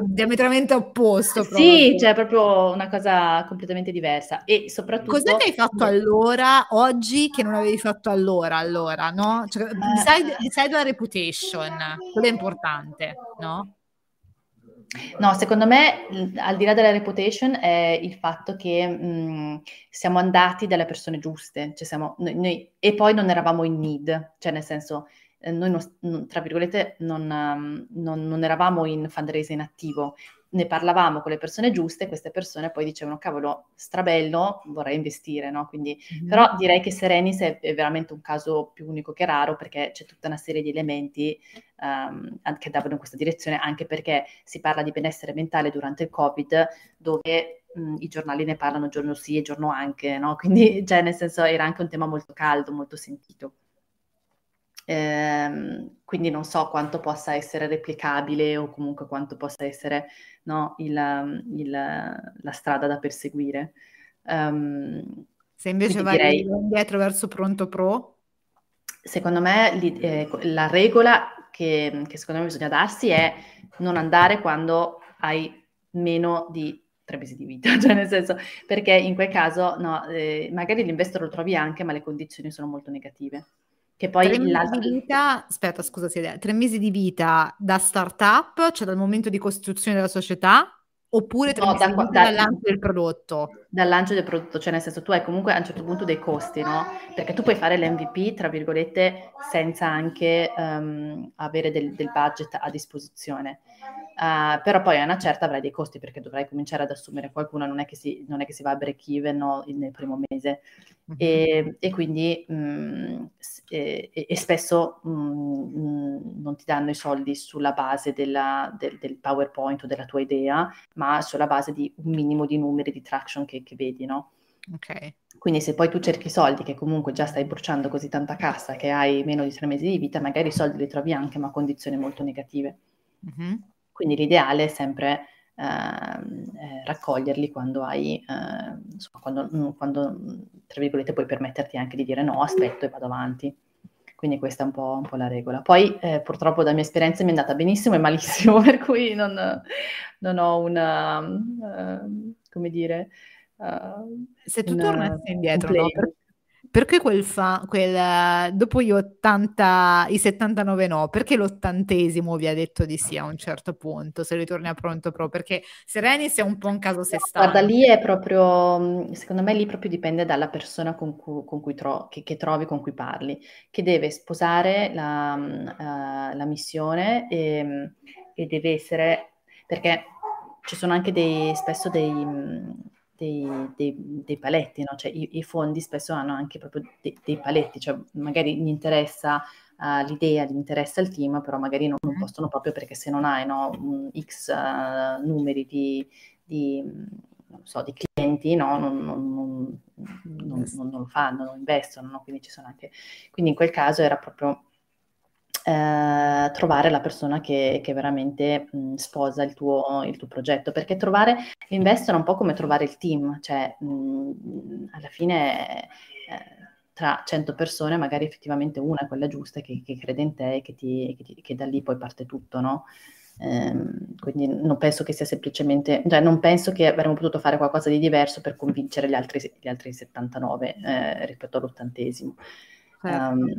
diametralmente opposto. Proprio. Sì, cioè proprio una cosa completamente diversa. E soprattutto. Cos'è che hai fatto allora, oggi, che non avevi fatto allora? Allora, no? Cioè, eh. sai della reputation, quello è importante, no? No, secondo me, al di là della reputation, è il fatto che mh, siamo andati dalle persone giuste, cioè siamo, noi, noi, e poi non eravamo in need, cioè nel senso, eh, noi, non, tra virgolette, non, um, non, non, eravamo in fundraising attivo, ne parlavamo con le persone giuste, queste persone poi dicevano, cavolo, strabello, vorrei investire, no? Quindi, mm-hmm. però direi che Serenis è, è, veramente un caso più unico che raro, perché c'è tutta una serie di elementi um, che davano in questa direzione, anche perché si parla di benessere mentale durante il Covid, dove mh, i giornali ne parlano giorno sì e giorno anche, no? Quindi, cioè, nel senso, era anche un tema molto caldo, molto sentito. Ehm, quindi non so quanto possa essere replicabile o comunque quanto possa essere no, il, il, la strada da perseguire. Um, Se invece vai direi, indietro verso Pronto Pro? Secondo me li, eh, la regola che, che, secondo me bisogna darsi è non andare quando hai meno di tre mesi di vita, cioè nel senso, perché in quel caso no, eh, magari l'investor lo trovi anche, ma le condizioni sono molto negative. Che poi tre mesi di vita, aspetta, scusa, tre mesi di vita da startup, cioè dal momento di costituzione della società, oppure tre no, mesi da, da, dal lancio del prodotto? Dal lancio del prodotto, cioè nel senso tu hai comunque a un certo punto dei costi, no? Perché tu puoi fare l'MVP, tra virgolette, senza anche um, avere del, del budget a disposizione. Uh, però poi a una certa avrai dei costi perché dovrai cominciare ad assumere qualcuno, non è che si, è che si va a break even no, nel primo mese. Mm-hmm. E, e, quindi mh, mm, e, e, spesso mh, mm, non ti danno i soldi sulla base della, del, del, PowerPoint o della tua idea, ma sulla base di un minimo di numeri di traction che, che vedi, no? Ok. Quindi se poi tu cerchi soldi che comunque già stai bruciando così tanta cassa che hai meno di tre mesi di vita, magari i soldi li trovi anche ma a condizioni molto negative. Mm-hmm. Quindi l'ideale è sempre ehm, eh, raccoglierli quando hai, eh, insomma, quando, mm, quando, tra virgolette, puoi permetterti anche di dire no, aspetto e vado avanti. Quindi questa è un po', un po la regola. Poi eh, purtroppo da mia esperienza mi è andata benissimo e malissimo, per cui non, non ho una, uh, come dire... Uh, Se tu tornassi indietro, no? Per, perché quel, fa, quel dopo gli 80, i 79 no, perché l'ottantesimo vi ha detto di sì a un certo punto, se ritorni a pronto pro, perché Serenis è un po' un caso sé stante. Guarda, lì è proprio, secondo me lì proprio dipende dalla persona con cui, con cui tro- che, che, trovi, con cui parli, che deve sposare la, uh, la missione e, e, deve essere, perché ci sono anche dei, spesso dei dei, dei, dei paletti, no? cioè i, i, fondi spesso hanno anche proprio dei, dei paletti, cioè magari gli interessa uh, l'idea, gli interessa il team, però magari non, non possono proprio perché se non hai no, X uh, numeri di, di, so, di, clienti, no? non, non, non, lo fanno, non investono, quindi ci sono anche... Quindi in quel caso era proprio eh, trovare la persona che, che veramente mh, sposa il tuo, il tuo, progetto, perché trovare l'investor è un po' come trovare il team, cioè mh, alla fine eh, tra 100 persone magari effettivamente una è quella giusta che, che crede in te e che, ti, che, ti, che, da lì poi parte tutto, no? Ehm, quindi non penso che sia semplicemente, cioè non penso che avremmo potuto fare qualcosa di diverso per convincere gli altri, gli altri 79 eh, rispetto all'ottantesimo. Certo. Um,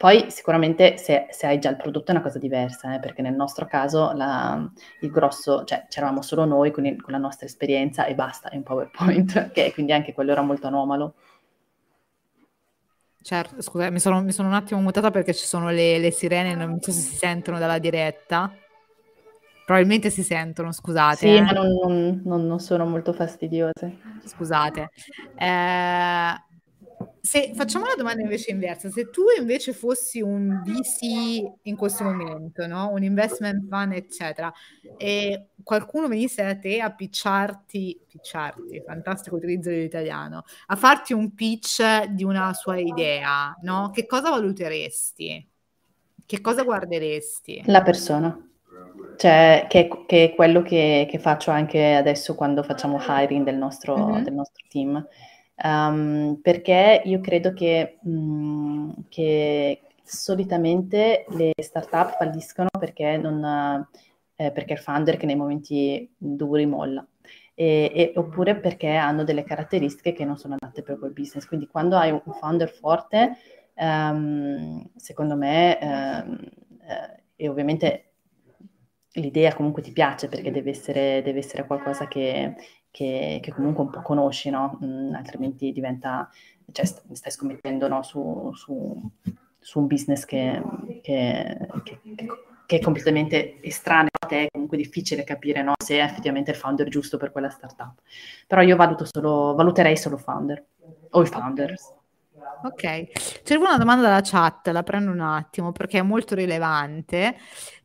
poi sicuramente se, se, hai già il prodotto è una cosa diversa, eh, perché nel nostro caso la, il grosso, cioè c'eravamo solo noi con, il, con, la nostra esperienza e basta, è un PowerPoint, che quindi anche quello era molto anomalo. Certo, scusa, mi sono, mi sono un attimo mutata perché ci sono le, le, sirene, non so se si sentono dalla diretta. Probabilmente si sentono, scusate. Sì, eh. ma non, non, non, sono molto fastidiose. Scusate. Eh, se facciamo la domanda invece inversa, se tu invece fossi un VC in questo momento, no? un investment fund, eccetera, e qualcuno venisse da te a picciarti, picciarti, fantastico utilizzo dell'italiano, a farti un pitch di una sua idea, no? che cosa valuteresti? che cosa guarderesti? La persona. Cioè, che, che è quello che, che, faccio anche adesso quando facciamo hiring del nostro, mm-hmm. del nostro team. Um, perché io credo che, mh, mm, che, solitamente le startup falliscono perché, non, eh, perché il founder che nei momenti duri molla. E, e, oppure perché hanno delle caratteristiche che non sono adatte per quel business. Quindi quando hai un founder forte, um, secondo me, um, eh, e ovviamente l'idea comunque ti piace perché deve essere, deve essere qualcosa che, che, che, comunque un po' conosci, no? Mm, altrimenti diventa, cioè stai scommettendo no? su, su, su, un business che, che, che, è completamente estraneo a te, è comunque difficile capire no? se è effettivamente il founder giusto per quella startup. Però io valuto solo, valuterei solo founder o i founders. Ok, c'è una domanda dalla chat, la prendo un attimo perché è molto rilevante.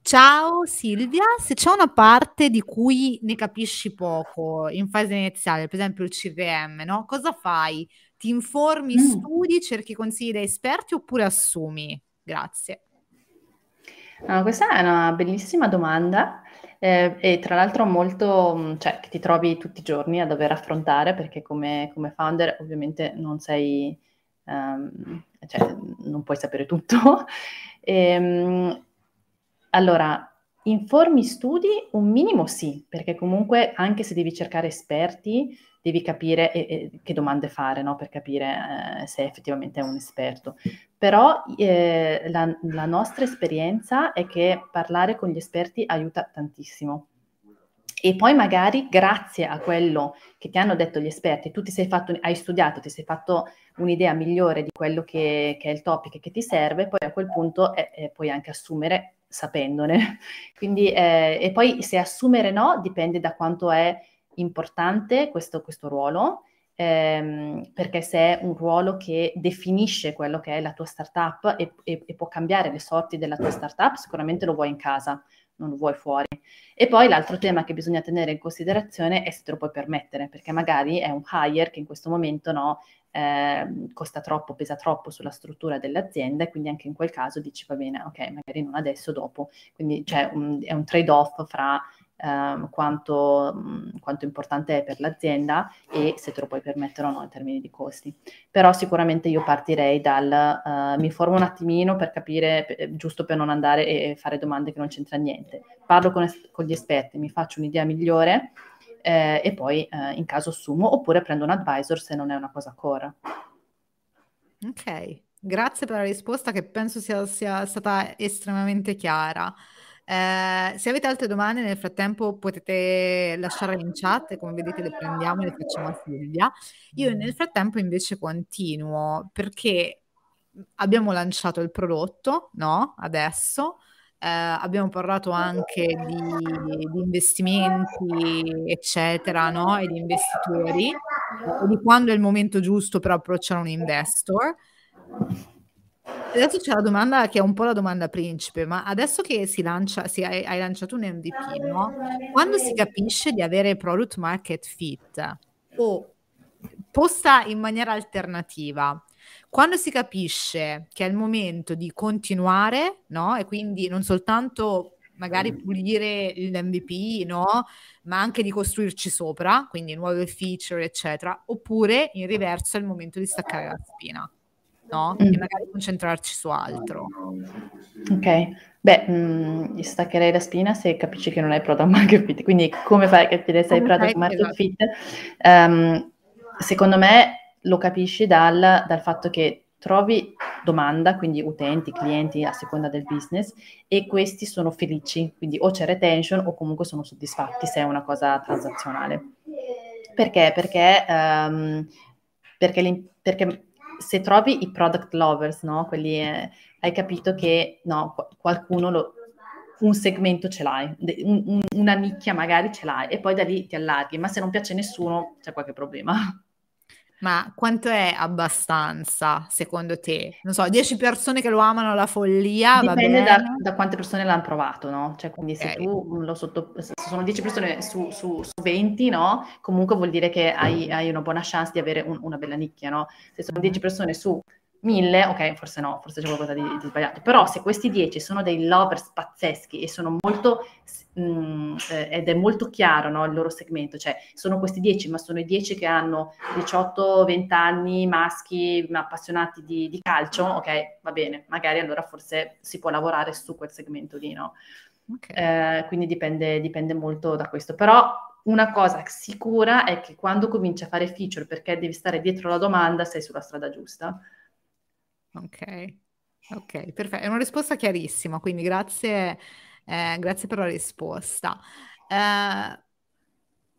Ciao Silvia, se c'è una parte di cui ne capisci poco in fase iniziale, per esempio il CRM, no? Cosa fai? Ti informi, mm. studi, cerchi consigli da esperti oppure assumi? Grazie. No, questa è una bellissima domanda eh, e tra l'altro molto, cioè, che ti trovi tutti i giorni a dover affrontare perché come, come founder ovviamente non sei um, cioè, non puoi sapere tutto. e, um, allora, informi, studi, un minimo sì, perché comunque anche se devi cercare esperti, devi capire e, che domande fare no? per capire eh, se effettivamente è un esperto. Però eh, la, la nostra esperienza è che parlare con gli esperti aiuta tantissimo e poi magari grazie a quello che ti hanno detto gli esperti, tu fatto, hai studiato, ti sei fatto un'idea migliore di quello che, che è il topic che ti serve, poi a quel punto eh, eh, puoi anche assumere sapendone. Quindi, eh, e poi se assumere no, dipende da quanto è importante questo, questo ruolo, ehm, perché se è un ruolo che definisce quello che è la tua startup e, e, e può cambiare le sorti della tua startup, sicuramente lo vuoi in casa non lo vuoi fuori. E poi l'altro tema che bisogna tenere in considerazione è se te lo puoi permettere, perché magari è un hire che in questo momento no, eh, costa troppo, pesa troppo sulla struttura dell'azienda e quindi anche in quel caso dici va bene, ok, magari non adesso, dopo. Quindi c'è un, è un trade-off fra Um, quanto, quanto, importante è per l'azienda e se te lo puoi permettere o no in termini di costi. Però sicuramente io partirei dal uh, mi informo un attimino per capire, per, giusto per non andare e fare domande che non c'entra niente. Parlo con, con gli esperti, mi faccio un'idea migliore eh, e poi eh, in caso assumo oppure prendo un advisor se non è una cosa core. Ok, grazie per la risposta che penso sia, sia stata estremamente chiara. Eh, se avete altre domande nel frattempo potete lasciarle in chat come vedete le prendiamo e le facciamo a Silvia. Io nel frattempo invece continuo perché abbiamo lanciato il prodotto, no? Adesso. Eh, abbiamo parlato anche di, di, investimenti, eccetera, no? E di investitori, e di quando è il momento giusto per approcciare un investor. Adesso c'è la domanda che è un po' la domanda principe, ma adesso che si lancia, si hai, hai lanciato un MVP, no? Quando si capisce di avere product market fit o posta in maniera alternativa, quando si capisce che è il momento di continuare, no? E quindi non soltanto magari pulire l'MVP, no? Ma anche di costruirci sopra, quindi nuove feature, eccetera, oppure in riverso è il momento di staccare la spina no? Mm. E magari concentrarci su altro. Ok, beh, mh, mm, staccherei la spina se capisci che non hai product market fit. Quindi come fai a capire se hai product market fit? Um, secondo me lo capisci dal, dal fatto che trovi domanda, quindi utenti, clienti a seconda del business, e questi sono felici, quindi o c'è retention o comunque sono soddisfatti se è una cosa transazionale. Perché? Perché, um, perché, perché se trovi i product lovers, no? Quelli, eh, hai capito che no, qualcuno lo, un segmento ce l'hai, un, un, una nicchia magari ce l'hai e poi da lì ti allarghi, ma se non piace a nessuno c'è qualche problema. Ma quanto è abbastanza, secondo te? Non so, 10 persone che lo amano alla follia, Dipende da, da, quante persone l'hanno provato, no? Cioè, quindi okay. se tu lo sotto... se sono 10 persone su, su, su, 20, no? Comunque vuol dire che hai, hai una buona chance di avere un, una bella nicchia, no? Se sono 10 persone su 1000, ok, forse no, forse c'è qualcosa di, di, sbagliato, però se questi 10 sono dei lovers pazzeschi e sono molto, mh, mm, eh, ed è molto chiaro no, il loro segmento, cioè sono questi 10, ma sono i 10 che hanno 18-20 anni, maschi, appassionati di, di, calcio, ok, va bene, magari allora forse si può lavorare su quel segmento lì, no? Okay. Eh, quindi dipende, dipende molto da questo, però una cosa sicura è che quando cominci a fare feature perché devi stare dietro la domanda sei sulla strada giusta. Ok, ok, perfetto. È una risposta chiarissima, quindi grazie, eh, grazie per la risposta. Eh,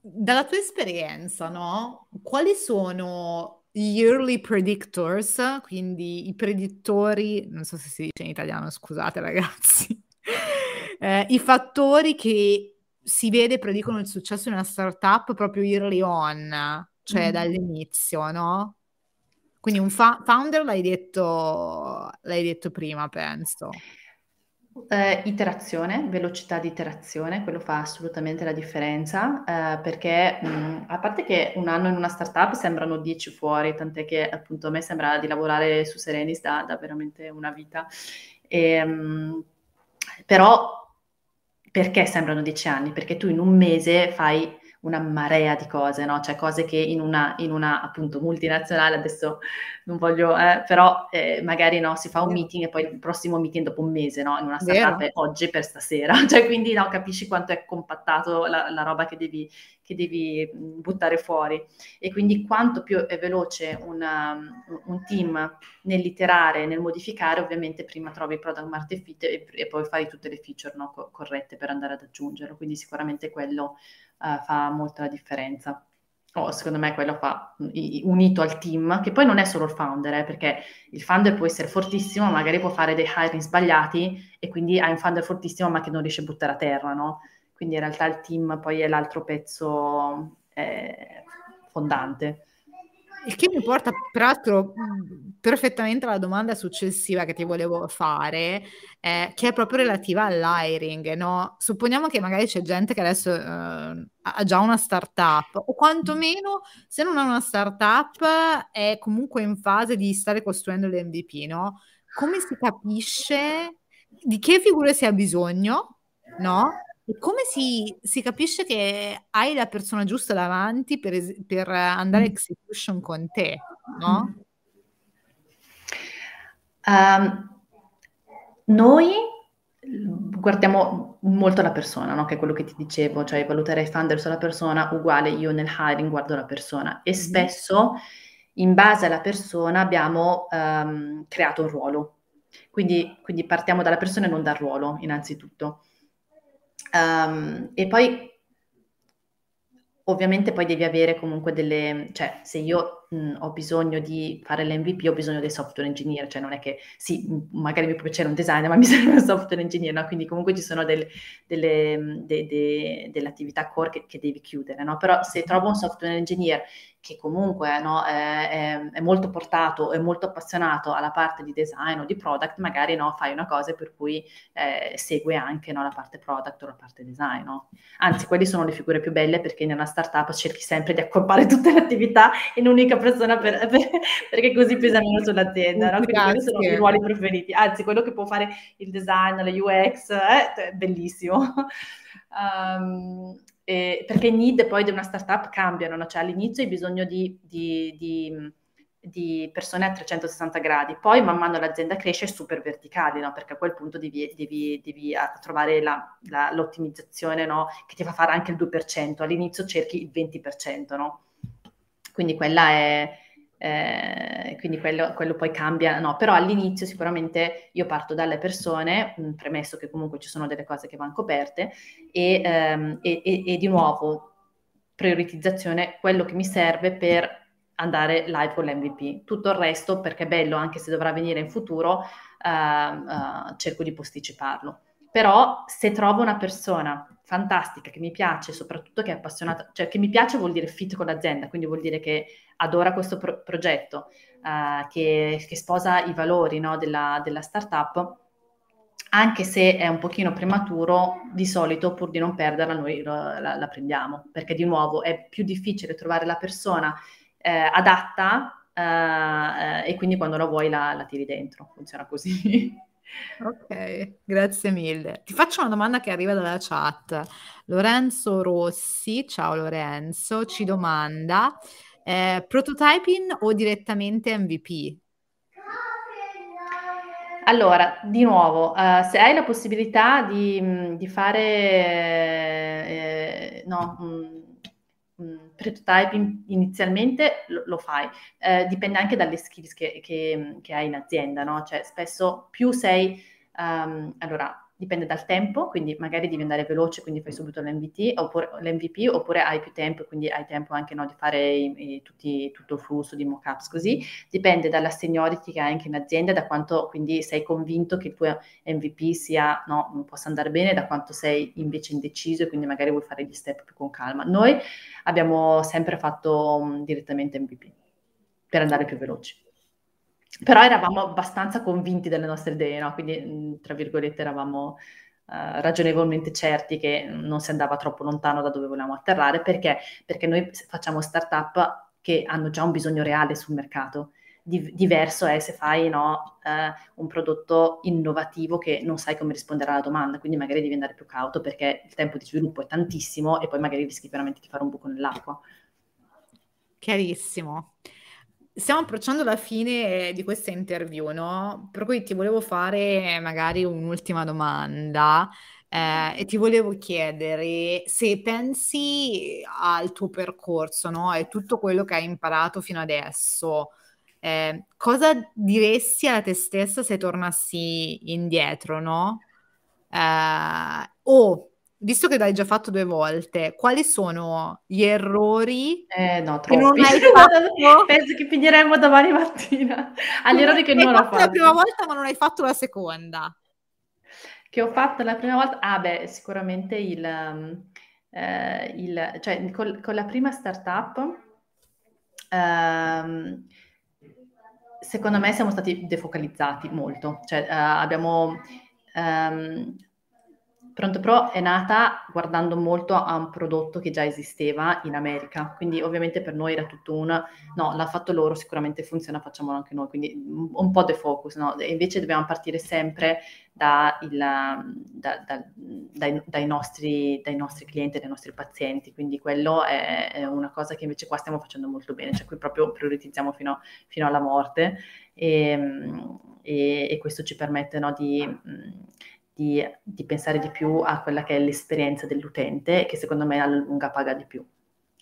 dalla tua esperienza, no? Quali sono gli early predictors, quindi i predittori, non so se si dice in italiano, scusate ragazzi, eh, i fattori che si vede predicono il successo in una startup proprio early on, cioè mm. dall'inizio, no? Quindi un fa- founder l'hai detto, l'hai detto prima, penso. Eh, iterazione, velocità di iterazione, quello fa assolutamente la differenza, eh, perché mh, a parte che un anno in una startup sembrano dieci fuori, tant'è che appunto a me sembra di lavorare su Serenis da, da veramente una vita. E, mh, però perché sembrano dieci anni? Perché tu in un mese fai una marea di cose, no? Cioè cose che in una, in una appunto multinazionale, adesso non voglio, eh, però eh, magari no, si fa un meeting e poi il prossimo meeting dopo un mese, no? In una startup è oggi per stasera, cioè quindi no, capisci quanto è compattato la, la roba che devi, che devi buttare fuori e quindi quanto più è veloce una, un team nell'iterare, nel modificare, ovviamente prima trovi il product market fit e, e poi fai tutte le feature no, co- corrette per andare ad aggiungerlo, quindi sicuramente quello uh, fa molto la differenza. Oh, secondo me quello fa unito al team, che poi non è solo il founder, eh, perché il founder può essere fortissimo, magari può fare dei hiring sbagliati e quindi hai un founder fortissimo ma che non riesce a buttare a terra, no? Quindi in realtà il team poi è l'altro pezzo eh, fondante. Il che mi porta peraltro perfettamente alla domanda successiva che ti volevo fare, eh, che è proprio relativa all'hiring. No? Supponiamo che magari c'è gente che adesso eh, ha già una startup, o quantomeno se non ha una startup è comunque in fase di stare costruendo l'MVP, no? Come si capisce di che figure si ha bisogno, no? E come si, si, capisce che hai la persona giusta davanti per, es- per andare a execution con te, no? Um, noi guardiamo molto la persona, no? che è quello che ti dicevo, cioè valutare i funder sulla persona uguale io nel hiring guardo la persona e spesso in base alla persona abbiamo um, creato un ruolo. Quindi, quindi partiamo dalla persona e non dal ruolo, innanzitutto. Um, e poi ovviamente poi devi avere comunque delle, cioè se io mh, ho bisogno di fare l'MVP ho bisogno dei software engineer, cioè non è che sì, magari mi può piacere un designer ma mi serve un software engineer, no? quindi comunque ci sono del, delle, de, de, delle attività core che, che devi chiudere, no? però se trovo un software engineer che comunque no, è, è, è, molto portato e molto appassionato alla parte di design o di product, magari no, fai una cosa per cui eh, segue anche no, la parte product o la parte design. No? Anzi, quelle sono le figure più belle perché nella startup cerchi sempre di accorpare tutte le attività in un'unica persona per, per, perché così pesa meno sull'azienda. No? Quindi sono i ruoli preferiti. Anzi, quello che può fare il design, la UX, eh, è bellissimo. Um, eh, perché i need poi di una startup cambiano, no? cioè all'inizio hai bisogno di, di, di, di, persone a 360 gradi, poi man mano l'azienda cresce super verticali, no? perché a quel punto devi, devi, devi trovare la, la, l'ottimizzazione no? che ti fa fare anche il 2%, all'inizio cerchi il 20%, no? Quindi quella è eh, quindi quello, quello, poi cambia, no, però all'inizio sicuramente io parto dalle persone, premesso che comunque ci sono delle cose che vanno coperte e, ehm, e, e, e di nuovo prioritizzazione, quello che mi serve per andare live con l'MVP. Tutto il resto, perché è bello, anche se dovrà venire in futuro, uh, uh, cerco di posticiparlo. Però se trovo una persona fantastica che mi piace, soprattutto che è appassionata, cioè che mi piace vuol dire fit con l'azienda, quindi vuol dire che adora questo pro- progetto, uh, che, che, sposa i valori no, della, della startup, anche se è un pochino prematuro, di solito pur di non perderla noi la, la, prendiamo, perché di nuovo è più difficile trovare la persona eh, adatta uh, e quindi quando la vuoi la, la tiri dentro, funziona così. Ok, grazie mille. Ti faccio una domanda che arriva dalla chat. Lorenzo Rossi, ciao Lorenzo, ci domanda eh, prototyping o direttamente MVP? Allora, di nuovo, uh, se hai la possibilità di, di fare eh, no, prototyping inizialmente, lo, lo fai. Eh, dipende anche dalle skills che, che, che, hai in azienda, no? Cioè, spesso più sei... Um, allora, dipende dal tempo, quindi magari devi andare veloce, quindi fai subito l'MVT, oppure, l'MVP, oppure hai più tempo, quindi hai tempo anche no, di fare i, i, tutti, tutto il flusso di mockups così. Dipende dalla seniority che hai anche in azienda, da quanto quindi sei convinto che il tuo MVP sia, no, possa andare bene, da quanto sei invece indeciso e quindi magari vuoi fare gli step più con calma. Noi abbiamo sempre fatto um, direttamente MVP per andare più veloci. Però eravamo abbastanza convinti delle nostre idee, no? quindi mhmm, tra virgolette eravamo uh, ragionevolmente certi che non si andava troppo lontano da dove volevamo atterrare, perché? Perché noi facciamo startup che hanno già un bisogno reale sul mercato. Di- diverso è se fai no, uh, un prodotto innovativo che non sai come rispondere alla domanda, quindi magari devi andare più cauto perché il tempo di sviluppo è tantissimo e poi magari rischi veramente di fare un buco nell'acqua. Chiarissimo stiamo approcciando la fine di questa interview, no? Per cui ti volevo fare magari un'ultima domanda eh, e ti volevo chiedere se pensi al tuo percorso, no? E tutto quello che hai imparato fino adesso. Eh, cosa diresti a te stessa se tornassi indietro, no? Eh, o visto che l'hai già fatto due volte, quali sono gli errori eh, no, che non hai fatto? Penso che finiremmo domani mattina. Agli errori che non ho fatto. la prima volta, ma non hai fatto la seconda. Che ho fatto la prima volta? Ah, beh, sicuramente il, um, eh, il cioè col, con la prima startup. Um, secondo me siamo stati defocalizzati molto, cioè uh, abbiamo um, Pronto Pro è nata guardando molto a un prodotto che già esisteva in America, quindi ovviamente per noi era tutto un no, l'ha fatto loro, sicuramente funziona, facciamolo anche noi, quindi un po' defocus, no? Invece dobbiamo partire sempre da il, da, da, dai, dai, nostri, dai, nostri, clienti, dai nostri pazienti, quindi quello è, è, una cosa che invece qua stiamo facendo molto bene, cioè qui proprio prioritizziamo fino, fino alla morte e, e, e, questo ci permette no, di di, di, pensare di più a quella che è l'esperienza dell'utente, che secondo me alla lunga paga di più.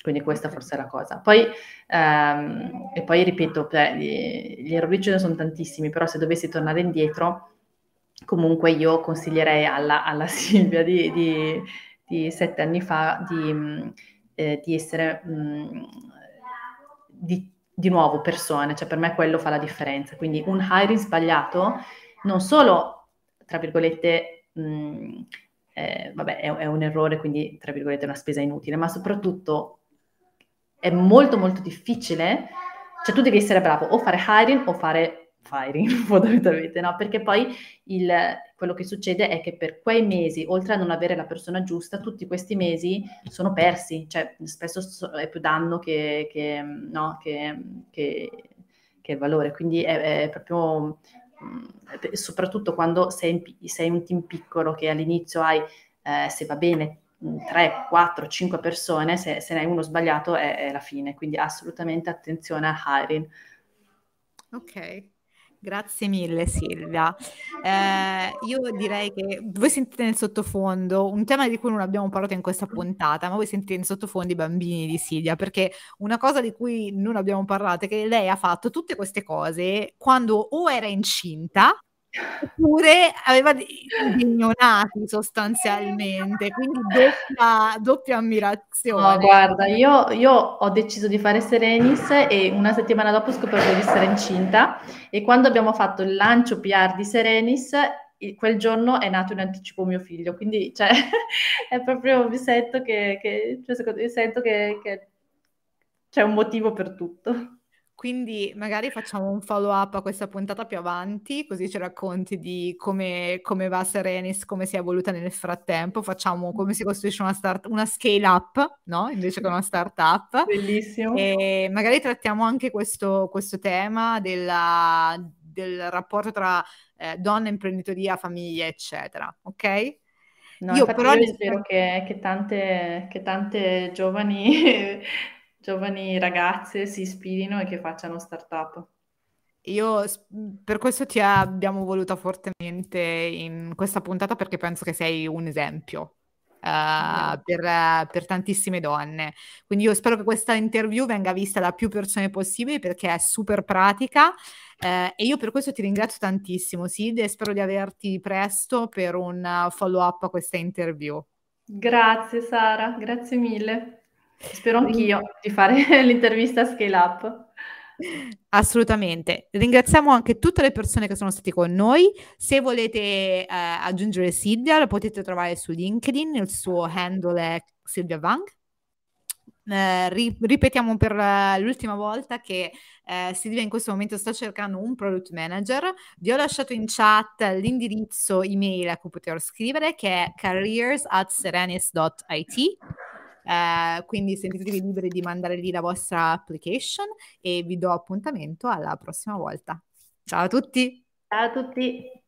Quindi questa forse è la cosa. Poi, ehm, e poi ripeto, gli, errori ce ne sono tantissimi, però se dovessi tornare indietro, comunque io consiglierei alla, alla Silvia di, di, di, sette anni fa di, eh, di essere mh, di, di nuovo persone, cioè per me quello fa la differenza. Quindi un hiring sbagliato non solo tra virgolette, mh, eh, vabbè, è, è, un errore, quindi tra virgolette una spesa inutile, ma soprattutto è molto molto difficile, cioè tu devi essere bravo o fare hiring o fare firing fondamentalmente, no? Perché poi il, quello che succede è che per quei mesi, oltre a non avere la persona giusta, tutti questi mesi sono persi, cioè spesso è più danno che, che, no, che, che valore, quindi è, è proprio soprattutto quando sei, sei, un team piccolo che all'inizio hai, eh, se va bene, 3, 4, 5 persone, se, se ne hai uno sbagliato è, è, la fine, quindi assolutamente attenzione al hiring. Ok. Grazie mille Silvia. Eh, io direi che voi sentite nel sottofondo un tema di cui non abbiamo parlato in questa puntata, ma voi sentite nel sottofondo i bambini di Silvia, perché una cosa di cui non abbiamo parlato è che lei ha fatto tutte queste cose quando o era incinta oppure aveva dei neonati sostanzialmente, quindi doppia, doppia ammirazione. No, guarda, io, io, ho deciso di fare Serenis e una settimana dopo ho scoperto di essere incinta e quando abbiamo fatto il lancio PR di Serenis, quel giorno è nato in anticipo mio figlio, quindi cioè, è proprio, mi sento che, che, cioè, secondo, mi sento che, che c'è un motivo per tutto. Quindi magari facciamo un follow up a questa puntata più avanti, così ci racconti di come, come va Serenis, come si è evoluta nel frattempo, facciamo come si costruisce una, start, una scale up, no? Invece che una startup. Bellissimo. E magari trattiamo anche questo, questo tema della, del rapporto tra eh, donna, imprenditoria, famiglia, eccetera, ok? No, io però io spero che, che, tante, che tante giovani giovani ragazze si ispirino e che facciano startup. Io per questo ti abbiamo voluta fortemente in questa puntata perché penso che sei un esempio uh, per, per, tantissime donne. Quindi io spero che questa interview venga vista da più persone possibili perché è super pratica uh, e io per questo ti ringrazio tantissimo Sid e spero di averti presto per un follow up a questa interview. Grazie Sara, grazie mille. Spero anch'io di fare l'intervista a Scale Up. Assolutamente. Ringraziamo anche tutte le persone che sono state con noi. Se volete eh, aggiungere Silvia, la potete trovare su LinkedIn, il suo handle è Silvia Vang. Eh, ri- ripetiamo per uh, l'ultima volta che eh, Silvia in questo momento sta cercando un product manager. Vi ho lasciato in chat l'indirizzo email a cui poter scrivere che è careers at serenis.it eh, quindi sentitevi liberi di mandare lì la vostra application e vi do appuntamento alla prossima volta. Ciao a tutti! Ciao a tutti!